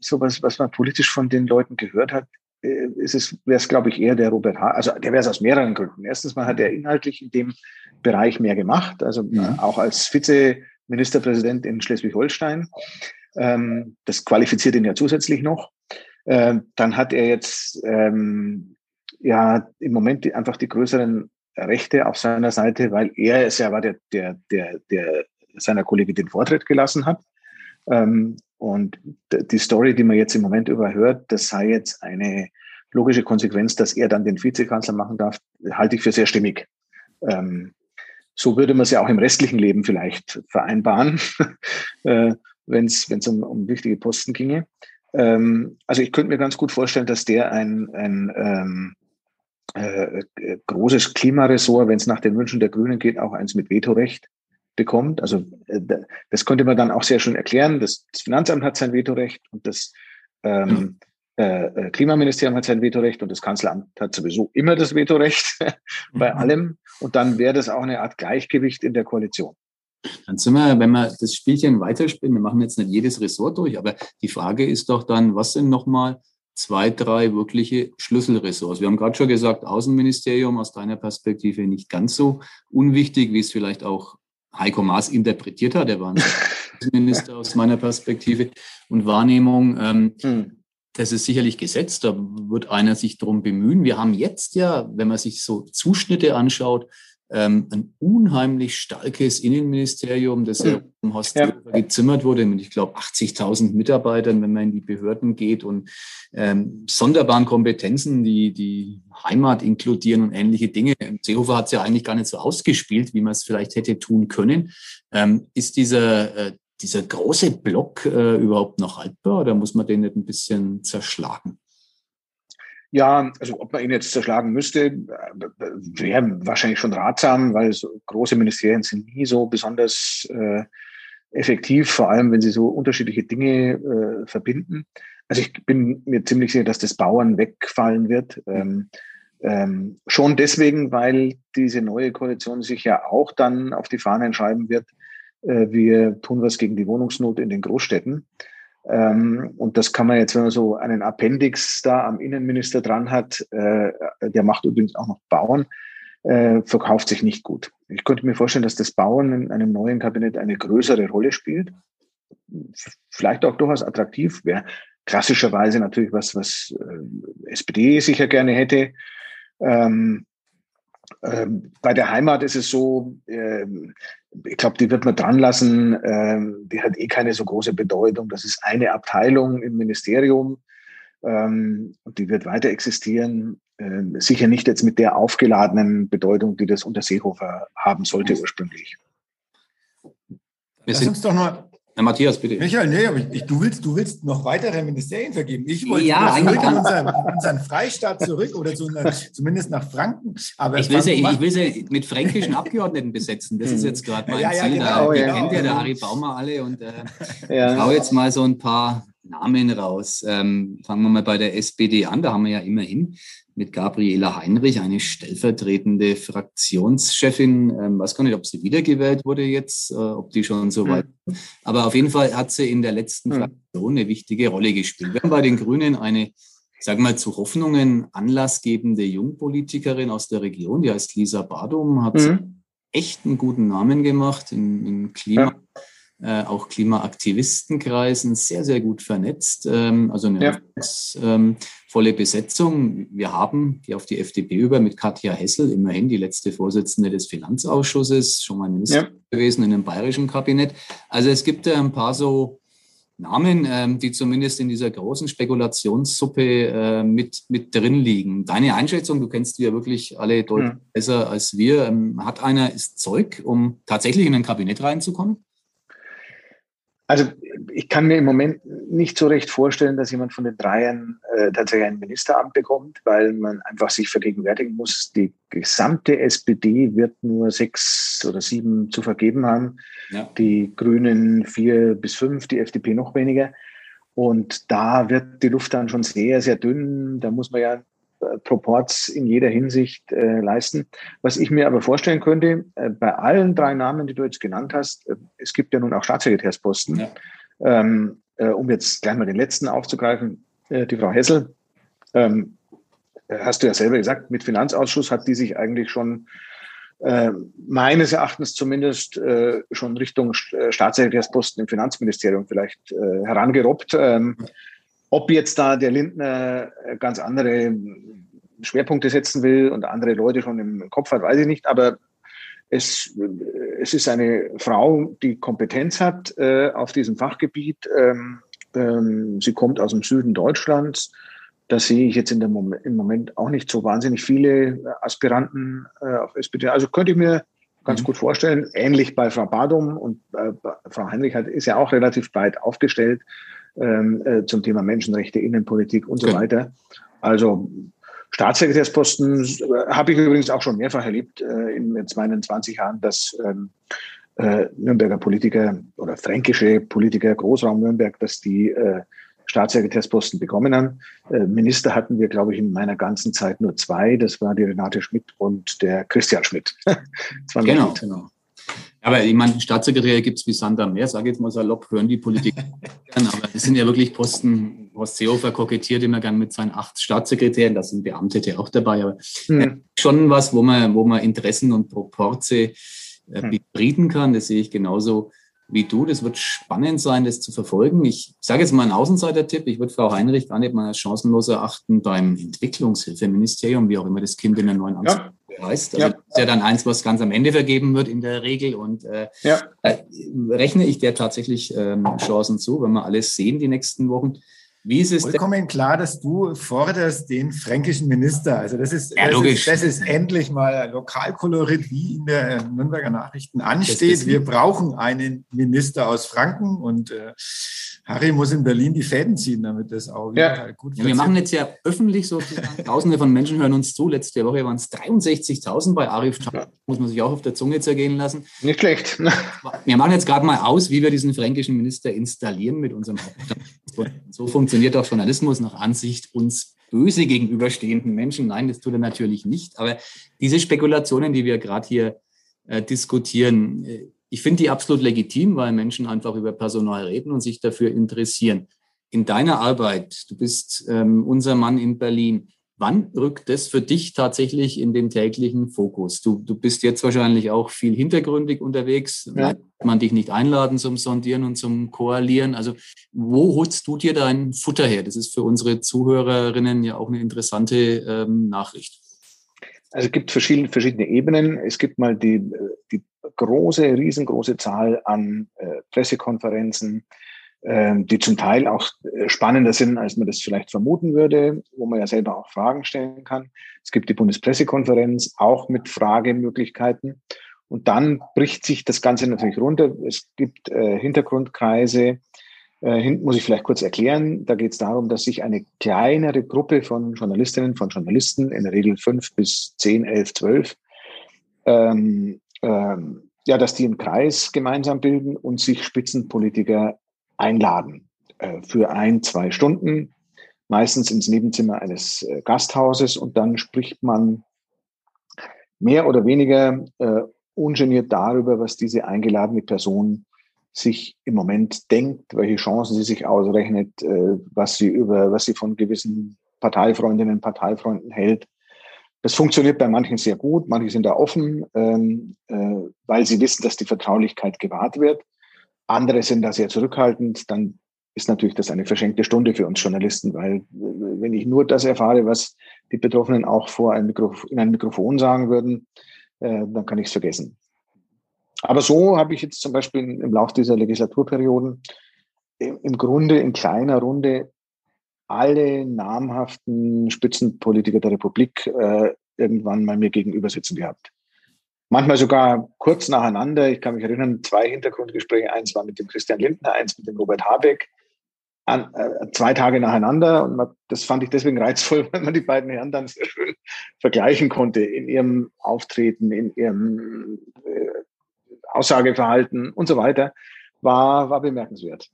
sowas, was man politisch von den Leuten gehört hat, äh, ist es, wäre es, glaube ich, eher der Robert H. Also der wäre es aus mehreren Gründen. Erstens mal hat er inhaltlich in dem Bereich mehr gemacht, also mhm. auch als Vizeministerpräsident in Schleswig-Holstein. Ähm, das qualifiziert ihn ja zusätzlich noch. Ähm, dann hat er jetzt ähm, ja im Moment einfach die größeren Rechte auf seiner Seite, weil er es ja war der, der, der, der seiner Kollegin den Vortritt gelassen hat. Ähm, und die Story, die man jetzt im Moment überhört, das sei jetzt eine logische Konsequenz, dass er dann den Vizekanzler machen darf, halte ich für sehr stimmig. Ähm, so würde man es ja auch im restlichen Leben vielleicht vereinbaren, äh, wenn es um, um wichtige Posten ginge. Ähm, also ich könnte mir ganz gut vorstellen, dass der ein, ein ähm, äh, großes Klimaressort, wenn es nach den Wünschen der Grünen geht, auch eins mit Vetorecht bekommt. Also äh, das könnte man dann auch sehr schön erklären. Das, das Finanzamt hat sein Vetorecht und das ähm, äh, äh, Klimaministerium hat sein Vetorecht und das Kanzleramt hat sowieso immer das Vetorecht bei mhm. allem. Und dann wäre das auch eine Art Gleichgewicht in der Koalition. Dann sind wir, wenn wir das Spielchen weiterspielen, wir machen jetzt nicht jedes Ressort durch, aber die Frage ist doch dann, was sind nochmal zwei, drei wirkliche Schlüsselressorts? Wir haben gerade schon gesagt, Außenministerium aus deiner Perspektive nicht ganz so unwichtig, wie es vielleicht auch Heiko Maas interpretiert hat. Er war ein Minister aus meiner Perspektive und Wahrnehmung. Ähm, hm. Das ist sicherlich gesetzt, da wird einer sich darum bemühen. Wir haben jetzt ja, wenn man sich so Zuschnitte anschaut, ähm, ein unheimlich starkes Innenministerium, das ja um Horst ja. gezimmert wurde mit, ich glaube, 80.000 Mitarbeitern, wenn man in die Behörden geht und ähm, sonderbaren Kompetenzen, die die Heimat inkludieren und ähnliche Dinge. Seehofer hat es ja eigentlich gar nicht so ausgespielt, wie man es vielleicht hätte tun können. Ähm, ist dieser, äh, dieser große Block äh, überhaupt noch haltbar oder muss man den nicht ein bisschen zerschlagen? Ja, also ob man ihn jetzt zerschlagen müsste, wäre wahrscheinlich schon ratsam, weil so große Ministerien sind nie so besonders äh, effektiv, vor allem wenn sie so unterschiedliche Dinge äh, verbinden. Also ich bin mir ziemlich sicher, dass das Bauern wegfallen wird. Ähm, ähm, schon deswegen, weil diese neue Koalition sich ja auch dann auf die Fahnen schreiben wird, äh, wir tun was gegen die Wohnungsnot in den Großstädten. Ähm, und das kann man jetzt, wenn man so einen Appendix da am Innenminister dran hat, äh, der macht übrigens auch noch Bauern, äh, verkauft sich nicht gut. Ich könnte mir vorstellen, dass das Bauen in einem neuen Kabinett eine größere Rolle spielt. Vielleicht auch durchaus attraktiv wäre. Klassischerweise natürlich was, was äh, SPD sicher gerne hätte. Ähm, ähm, bei der Heimat ist es so, ich glaube, die wird man dran lassen. Ähm, die hat eh keine so große Bedeutung. Das ist eine Abteilung im Ministerium ähm, und die wird weiter existieren. Ähm, sicher nicht jetzt mit der aufgeladenen Bedeutung, die das unter Seehofer haben sollte ursprünglich. Lass uns doch mal na, Matthias, bitte. Michael, nee, aber ich, du, willst, du willst noch weitere Ministerien vergeben. Ich wollte ja, zurück in unseren, unseren, Freistaat zurück oder zu einer, zumindest nach Franken. Aber ich, will sie, ich will sie mit fränkischen Abgeordneten besetzen. Das ist jetzt gerade mein ja, ja, Ziel. Genau, da, ja, kennt ja der Harry Baumer alle und äh, ja. ich hau jetzt mal so ein paar Namen raus. Ähm, fangen wir mal bei der SPD an. Da haben wir ja immerhin mit Gabriela Heinrich, eine stellvertretende Fraktionschefin. Ähm, weiß gar nicht, ob sie wiedergewählt wurde jetzt, äh, ob die schon so weit. Mhm. Aber auf jeden Fall hat sie in der letzten mhm. Fraktion eine wichtige Rolle gespielt. Wir haben bei den Grünen eine, sagen wir mal, zu Hoffnungen anlassgebende Jungpolitikerin aus der Region, die heißt Lisa Badum, hat mhm. echt einen guten Namen gemacht im, im Klima. Ja äh, auch Klimaaktivistenkreisen sehr, sehr gut vernetzt. Ähm, also eine ja. ähm, volle Besetzung. Wir haben, die auf die FDP über, mit Katja Hessel, immerhin die letzte Vorsitzende des Finanzausschusses, schon mal Minister ja. gewesen in einem bayerischen Kabinett. Also es gibt ja ein paar so Namen, ähm, die zumindest in dieser großen Spekulationssuppe äh, mit, mit drin liegen. Deine Einschätzung, du kennst die ja wirklich alle deutlich mhm. besser als wir. Ähm, hat einer ist Zeug, um tatsächlich in ein Kabinett reinzukommen? Also ich kann mir im Moment nicht so recht vorstellen, dass jemand von den Dreien äh, tatsächlich ein Ministeramt bekommt, weil man einfach sich vergegenwärtigen muss, die gesamte SPD wird nur sechs oder sieben zu vergeben haben, ja. die Grünen vier bis fünf, die FDP noch weniger. Und da wird die Luft dann schon sehr, sehr dünn. Da muss man ja Proports in jeder Hinsicht äh, leisten. Was ich mir aber vorstellen könnte, äh, bei allen drei Namen, die du jetzt genannt hast, äh, es gibt ja nun auch Staatssekretärsposten, ja. ähm, äh, um jetzt gleich mal den letzten aufzugreifen, äh, die Frau Hessel, ähm, hast du ja selber gesagt, mit Finanzausschuss hat die sich eigentlich schon äh, meines Erachtens zumindest schon Richtung Staatssekretärsposten im Finanzministerium vielleicht herangerobbt. Ähm, ob jetzt da der Lindner ganz andere Schwerpunkte setzen will und andere Leute schon im Kopf hat, weiß ich nicht. Aber es, es ist eine Frau, die Kompetenz hat äh, auf diesem Fachgebiet. Ähm, ähm, sie kommt aus dem Süden Deutschlands. Da sehe ich jetzt in dem Moment, im Moment auch nicht so wahnsinnig viele Aspiranten äh, auf SPD. Also könnte ich mir ganz mhm. gut vorstellen. Ähnlich bei Frau Badum und äh, Frau Heinrich hat, ist ja auch relativ breit aufgestellt äh, zum Thema Menschenrechte, Innenpolitik und so okay. weiter. Also Staatssekretärsposten äh, habe ich übrigens auch schon mehrfach erlebt äh, in jetzt meinen 20 Jahren, dass ähm, äh, Nürnberger Politiker oder fränkische Politiker, Großraum Nürnberg, dass die äh, Staatssekretärsposten bekommen haben. Äh, Minister hatten wir, glaube ich, in meiner ganzen Zeit nur zwei. Das war die Renate Schmidt und der Christian Schmidt. genau, genau. Aber ich meine, Staatssekretär gibt es wie Sand am Meer, sage jetzt mal salopp, hören die Politik gern. Aber das sind ja wirklich Posten, Horst Seehofer kokettiert immer gern mit seinen acht Staatssekretären, da sind Beamtete auch dabei. Aber mhm. schon was, wo man, wo man Interessen und Proporze äh, hm. kann. Das sehe ich genauso wie du. Das wird spannend sein, das zu verfolgen. Ich sage jetzt mal einen Außenseiter-Tipp. Ich würde Frau Heinrich gar nicht mal als chancenlos erachten beim Entwicklungshilfeministerium, wie auch immer das Kind in der neuen Amts. Ja. Heißt. Ja. Das ist ja dann eins, was ganz am Ende vergeben wird in der Regel. Und äh, ja. äh, rechne ich der tatsächlich ähm, Chancen zu, wenn wir alles sehen die nächsten Wochen. Wie ist es Vollkommen klar, dass du forderst den fränkischen Minister. Also das ist, ja, das, ist das ist endlich mal Lokalkolorit, wie in der Nürnberger Nachrichten ansteht. Wir brauchen einen Minister aus Franken und äh, Harry muss in Berlin die Fäden ziehen, damit das auch wieder ja. gut ja, Wir machen jetzt ja öffentlich so, Tausende von Menschen hören uns zu. Letzte Woche waren es 63.000 bei Arif ja. muss man sich auch auf der Zunge zergehen lassen. Nicht schlecht. Wir machen jetzt gerade mal aus, wie wir diesen fränkischen Minister installieren mit unserem Hauptstadt. So funktioniert auch Journalismus nach Ansicht uns böse gegenüberstehenden Menschen. Nein, das tut er natürlich nicht. Aber diese Spekulationen, die wir gerade hier äh, diskutieren, äh, ich finde die absolut legitim, weil Menschen einfach über Personal reden und sich dafür interessieren. In deiner Arbeit, du bist ähm, unser Mann in Berlin, wann rückt das für dich tatsächlich in den täglichen Fokus? Du, du bist jetzt wahrscheinlich auch viel hintergründig unterwegs. Ja. Man dich nicht einladen zum Sondieren und zum Koalieren. Also wo holst du dir dein Futter her? Das ist für unsere Zuhörerinnen ja auch eine interessante ähm, Nachricht. Also es gibt verschiedene, verschiedene Ebenen. Es gibt mal die, die große, riesengroße Zahl an äh, Pressekonferenzen, äh, die zum Teil auch äh, spannender sind, als man das vielleicht vermuten würde, wo man ja selber auch Fragen stellen kann. Es gibt die Bundespressekonferenz, auch mit Fragemöglichkeiten. Und dann bricht sich das Ganze natürlich runter. Es gibt äh, Hintergrundkreise, äh, hinten muss ich vielleicht kurz erklären. Da geht es darum, dass sich eine kleinere Gruppe von Journalistinnen, von Journalisten, in der Regel fünf bis zehn, elf, zwölf, ähm, ähm, ja, dass die einen Kreis gemeinsam bilden und sich Spitzenpolitiker einladen äh, für ein, zwei Stunden, meistens ins Nebenzimmer eines äh, Gasthauses und dann spricht man mehr oder weniger äh, ungeniert darüber, was diese eingeladene Person sich im Moment denkt, welche Chancen sie sich ausrechnet, äh, was sie über, was sie von gewissen Parteifreundinnen, Parteifreunden hält. Das funktioniert bei manchen sehr gut, manche sind da offen, ähm, äh, weil sie wissen, dass die Vertraulichkeit gewahrt wird. Andere sind da sehr zurückhaltend, dann ist natürlich das eine verschenkte Stunde für uns Journalisten, weil wenn ich nur das erfahre, was die Betroffenen auch vor ein Mikrof in ein Mikrofon sagen würden, äh, dann kann ich es vergessen. Aber so habe ich jetzt zum Beispiel im Laufe dieser Legislaturperioden im Grunde in kleiner Runde alle namhaften Spitzenpolitiker der Republik äh, irgendwann mal mir gegenüber sitzen gehabt. Manchmal sogar kurz nacheinander. Ich kann mich erinnern, zwei Hintergrundgespräche. Eins war mit dem Christian Lindner, eins mit dem Robert Habeck. An, äh, zwei Tage nacheinander. Und man, das fand ich deswegen reizvoll, weil man die beiden Herren dann sehr schön vergleichen konnte in ihrem Auftreten, in ihrem äh, Aussageverhalten und so weiter, war, war bemerkenswert.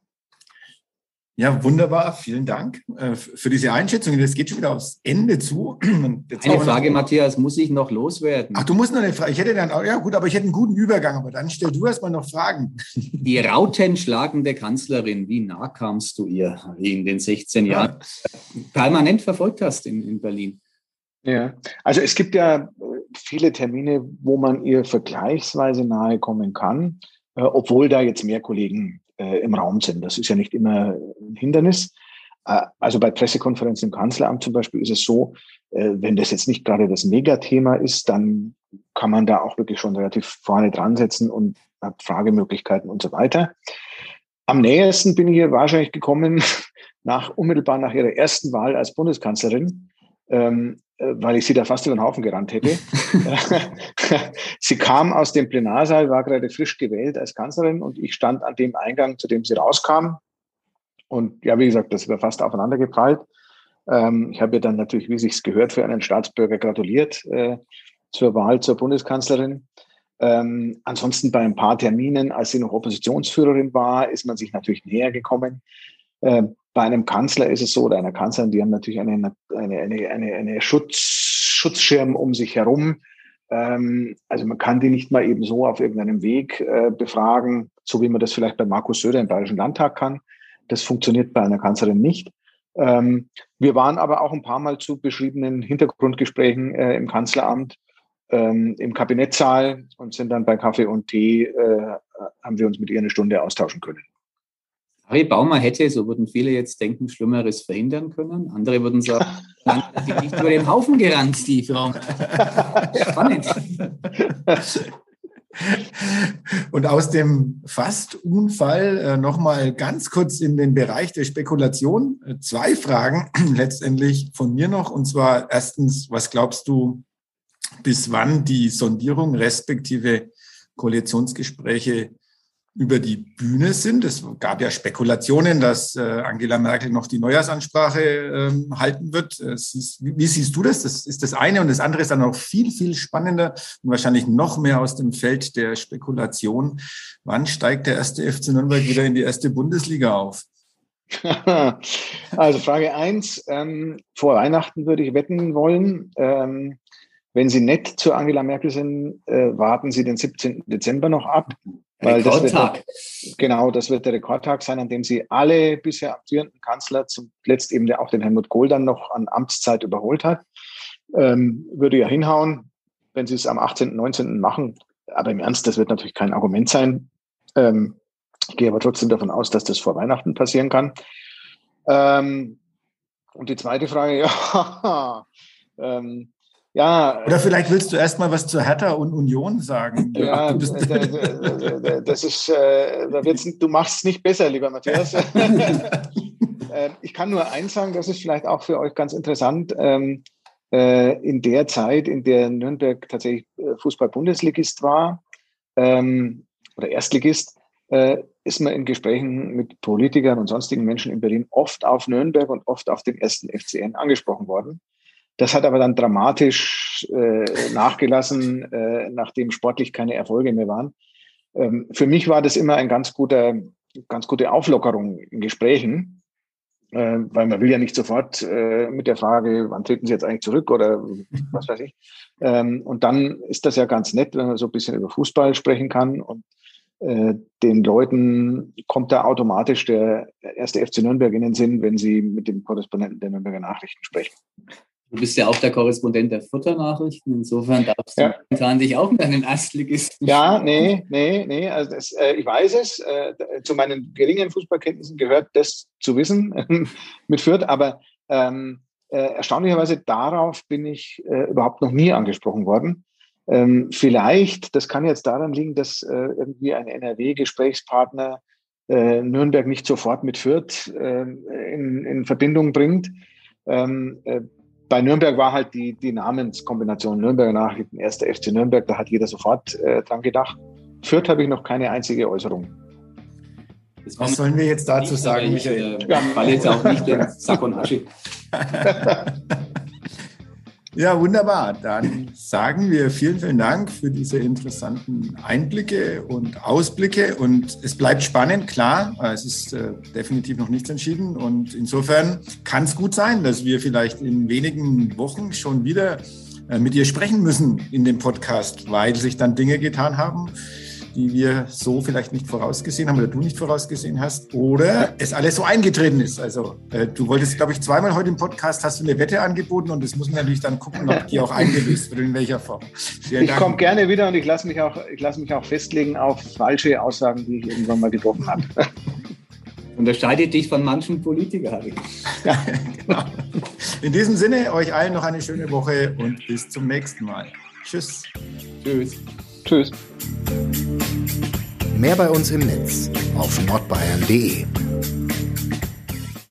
Ja, wunderbar. Vielen Dank äh, für diese Einschätzung. Das geht schon wieder aufs Ende zu. Jetzt eine Frage, Matthias, muss ich noch loswerden? Ach, du musst noch eine Frage. Ich hätte dann, ja gut, aber ich hätte einen guten Übergang, aber dann stell du erst mal noch Fragen. Die rautenschlagende Kanzlerin, wie nah kamst du ihr in den 16 Jahren ja. permanent verfolgt hast in, in Berlin? Ja, also es gibt ja viele Termine, wo man ihr vergleichsweise nahe kommen kann, äh, obwohl da jetzt mehr Kollegen äh, im Raum sind. Das ist ja nicht immer ein Hindernis. Äh, also bei Pressekonferenzen im Kanzleramt zum Beispiel ist es so, äh, wenn das jetzt nicht gerade das Megathema ist, dann kann man da auch wirklich schon relativ vorne dran setzen und hat Fragemöglichkeiten und so weiter. Am nähersten bin ich hier wahrscheinlich gekommen nach unmittelbar nach ihrer ersten Wahl als Bundeskanzlerin. Ähm, äh, weil ich sie da fast über den Haufen gerannt hätte. sie kam aus dem Plenarsaal, war gerade frisch gewählt als Kanzlerin und ich stand an dem Eingang, zu dem sie rauskam. Und ja, wie gesagt, das wäre fast aufeinander geprallt. Ähm, ich habe ihr dann natürlich, wie sich's gehört, für einen Staatsbürger gratuliert äh, zur Wahl zur Bundeskanzlerin. Ähm, ansonsten bei ein paar Terminen, als sie noch Oppositionsführerin war, ist man sich natürlich näher gekommen. Äh, bei einem Kanzler ist es so, oder einer Kanzlerin, die haben natürlich eine, eine, eine, eine, eine Schutz, Schutzschirm um sich herum. Ähm, also man kann die nicht mal eben so auf irgendeinem Weg äh, befragen, so wie man das vielleicht bei Markus Söder im Bayerischen Landtag kann. Das funktioniert bei einer Kanzlerin nicht. Ähm, wir waren aber auch ein paar Mal zu beschriebenen Hintergrundgesprächen äh, im Kanzleramt, ähm, im Kabinettssaal und sind dann bei Kaffee und Tee, äh, haben wir uns mit ihr eine Stunde austauschen können. Harry Baumer hätte, so würden viele jetzt denken, Schlimmeres verhindern können. Andere würden sagen, dass sie nicht über den Haufen gerannt, die Frau. Spannend. Und aus dem Fast-Unfall äh, nochmal ganz kurz in den Bereich der Spekulation. Äh, zwei Fragen letztendlich von mir noch. Und zwar erstens, was glaubst du, bis wann die Sondierung respektive Koalitionsgespräche über die Bühne sind. Es gab ja Spekulationen, dass äh, Angela Merkel noch die Neujahrsansprache ähm, halten wird. Wie, wie, siehst du das? Das ist das eine. Und das andere ist dann noch viel, viel spannender und wahrscheinlich noch mehr aus dem Feld der Spekulation. Wann steigt der erste FC Nürnberg wieder in die erste Bundesliga auf? also Frage eins: ähm, Vor Weihnachten würde ich wetten wollen. Ähm, wenn Sie nett zu Angela Merkel sind, äh, warten Sie den 17. Dezember noch ab. Weil Rekordtag. Das wird, genau, das wird der Rekordtag sein, an dem Sie alle bisher amtierenden Kanzler, zuletzt eben auch den Helmut Kohl dann noch an Amtszeit überholt hat. Ähm, würde ja hinhauen, wenn Sie es am 18., 19. machen. Aber im Ernst, das wird natürlich kein Argument sein. Ähm, ich gehe aber trotzdem davon aus, dass das vor Weihnachten passieren kann. Ähm, und die zweite Frage, ja, ähm, ja. Oder vielleicht willst du erst mal was zu Hertha und Union sagen. Ja, das ist, äh, da wird's, du machst es nicht besser, lieber Matthias. Äh, ich kann nur eins sagen, das ist vielleicht auch für euch ganz interessant. Ähm, äh, in der Zeit, in der Nürnberg tatsächlich Fußball-Bundesligist war ähm, oder Erstligist, ist man in Gesprächen mit Politikern und sonstigen Menschen in Berlin oft auf Nürnberg und oft auf den ersten FCN angesprochen worden. Das hat aber dann dramatisch äh, nachgelassen, äh, nachdem sportlich keine Erfolge mehr waren. Ähm, für mich war das immer ein ganz guter, ganz gute Auflockerung in Gesprächen, äh, weil man will ja nicht sofort äh, mit der Frage, wann treten Sie jetzt eigentlich zurück oder was weiß ich. Ähm, und dann ist das ja ganz nett, wenn man so ein bisschen über Fußball sprechen kann und äh, den Leuten kommt da automatisch der erste FC Nürnberg in den Sinn, wenn sie mit dem Korrespondenten der Nürnberger Nachrichten sprechen. Du bist ja auch der Korrespondent der Futternachrichten. Insofern darfst du ja. momentan dich auch mit einem Erstligisten. Ja, nee, nee, nee. Also das, äh, ich weiß es. Äh, zu meinen geringen Fußballkenntnissen gehört das zu wissen mit Fürth. Aber ähm, äh, erstaunlicherweise darauf bin ich äh, überhaupt noch nie angesprochen worden. Ähm, vielleicht, das kann jetzt daran liegen, dass äh, irgendwie ein NRW-Gesprächspartner äh, Nürnberg nicht sofort mit Fürth in, in Verbindung bringt. Ähm, bei Nürnberg war halt die, die Namenskombination Nürnberger Nachrichten, erster FC Nürnberg, da hat jeder sofort äh, dran gedacht. Fürth habe ich noch keine einzige Äußerung. Was sollen wir jetzt dazu sagen, Michael? Ich äh, falle jetzt auch nicht in Sack und Asche. Ja, wunderbar. Dann sagen wir vielen, vielen Dank für diese interessanten Einblicke und Ausblicke. Und es bleibt spannend, klar. Es ist äh, definitiv noch nichts entschieden. Und insofern kann es gut sein, dass wir vielleicht in wenigen Wochen schon wieder äh, mit ihr sprechen müssen in dem Podcast, weil sich dann Dinge getan haben, die wir so vielleicht nicht vorausgesehen haben oder du nicht vorausgesehen hast oder es alles so eingetreten ist. Also äh, du wolltest, glaube ich, zweimal heute im Podcast hast du eine Wette angeboten und das muss man natürlich dann gucken, ob die auch eingelöst wird, in welcher Form. Vielen ich komme gerne wieder und ich lasse mich, auch, ich lass mich auch festlegen auf falsche Aussagen, die ich irgendwann mal getroffen habe. Unterscheidet dich von manchen Politikern. Ja, genau. In diesem Sinne, euch allen noch eine schöne Woche und bis zum nächsten Mal. Tschüss. Tschüss. Tschüss. Mehr bei uns im Netz auf nordbayern.de.